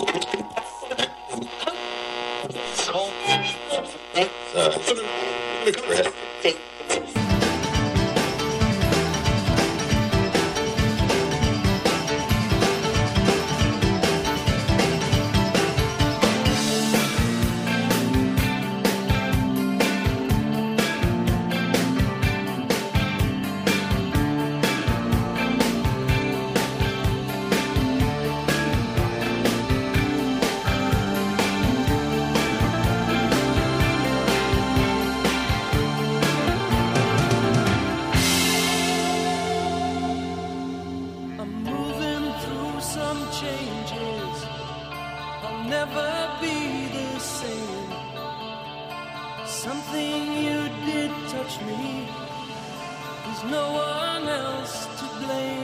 I'm changes. I'll never be the same. Something you did touch me. There's no one else to blame.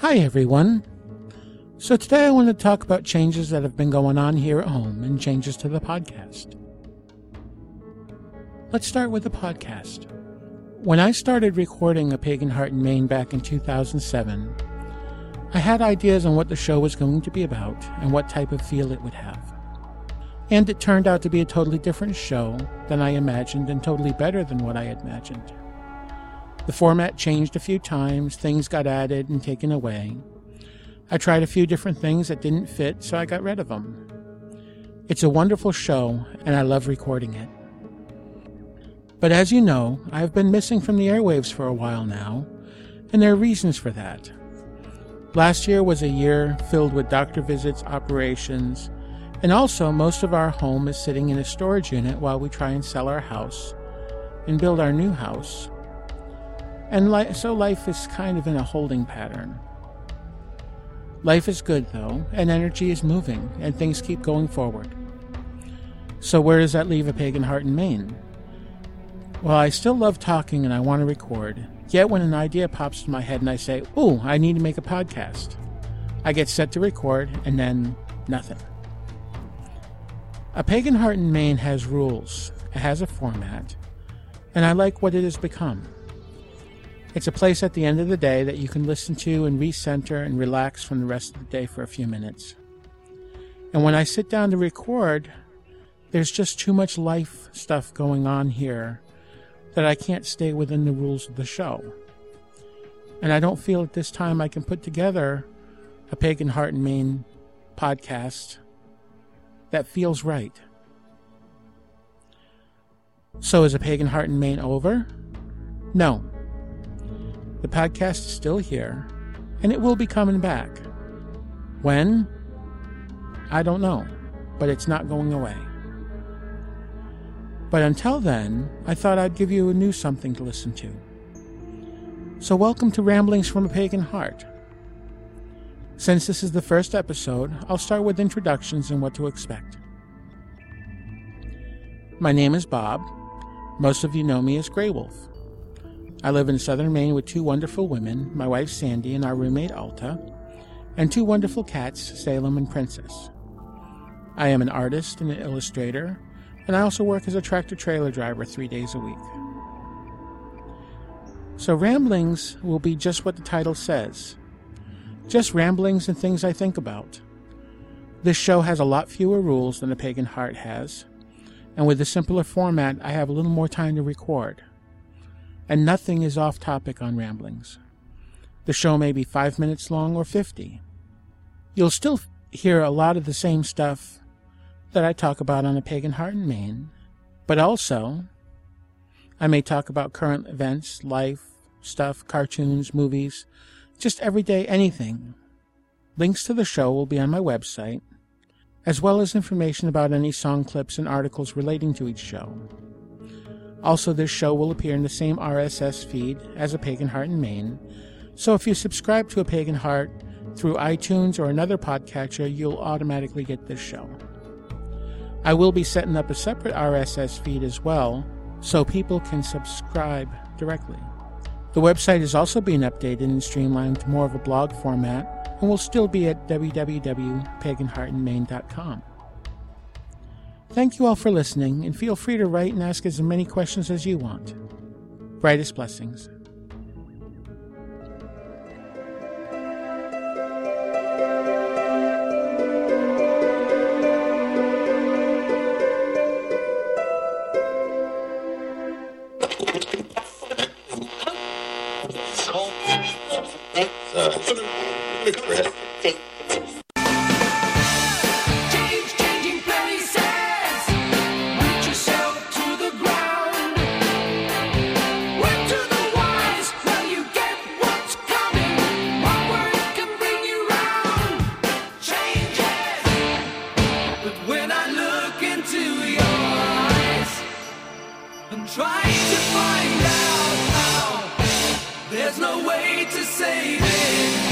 Hi, everyone. So, today I want to talk about changes that have been going on here at home and changes to the podcast. Let's start with the podcast. When I started recording A Pagan Heart in Maine back in 2007, I had ideas on what the show was going to be about and what type of feel it would have. And it turned out to be a totally different show than I imagined and totally better than what I had imagined. The format changed a few times, things got added and taken away. I tried a few different things that didn't fit, so I got rid of them. It's a wonderful show, and I love recording it. But as you know, I've been missing from the airwaves for a while now, and there are reasons for that. Last year was a year filled with doctor visits, operations, and also most of our home is sitting in a storage unit while we try and sell our house and build our new house. And li- so life is kind of in a holding pattern. Life is good, though, and energy is moving, and things keep going forward. So, where does that leave a pagan heart in Maine? Well, I still love talking and I want to record, yet when an idea pops to my head and I say, Ooh, I need to make a podcast, I get set to record, and then nothing. A Pagan Heart in Maine has rules, it has a format, and I like what it has become. It's a place at the end of the day that you can listen to and recenter and relax from the rest of the day for a few minutes. And when I sit down to record, there's just too much life stuff going on here that I can't stay within the rules of the show. And I don't feel at this time I can put together a Pagan Heart in Maine podcast that feels right. So is a Pagan Heart in Maine over? No. The podcast is still here, and it will be coming back. When? I don't know, but it's not going away. But until then, I thought I'd give you a new something to listen to. So, welcome to Ramblings from a Pagan Heart. Since this is the first episode, I'll start with introductions and what to expect. My name is Bob. Most of you know me as Grey Wolf. I live in southern Maine with two wonderful women, my wife Sandy and our roommate Alta, and two wonderful cats, Salem and Princess. I am an artist and an illustrator, and I also work as a tractor trailer driver three days a week. So, ramblings will be just what the title says just ramblings and things I think about. This show has a lot fewer rules than a Pagan Heart has, and with a simpler format, I have a little more time to record. And nothing is off topic on ramblings. The show may be five minutes long or 50. You'll still hear a lot of the same stuff that I talk about on a Pagan Heart in Maine, but also I may talk about current events, life, stuff, cartoons, movies, just everyday anything. Links to the show will be on my website, as well as information about any song clips and articles relating to each show. Also, this show will appear in the same RSS feed as A Pagan Heart in Maine, so if you subscribe to A Pagan Heart through iTunes or another podcatcher, you'll automatically get this show. I will be setting up a separate RSS feed as well, so people can subscribe directly. The website is also being updated and streamlined to more of a blog format, and will still be at www.paganheartandmain.com. Thank you all for listening, and feel free to write and ask as many questions as you want. Brightest blessings. And try to find out how, there's no way to say this.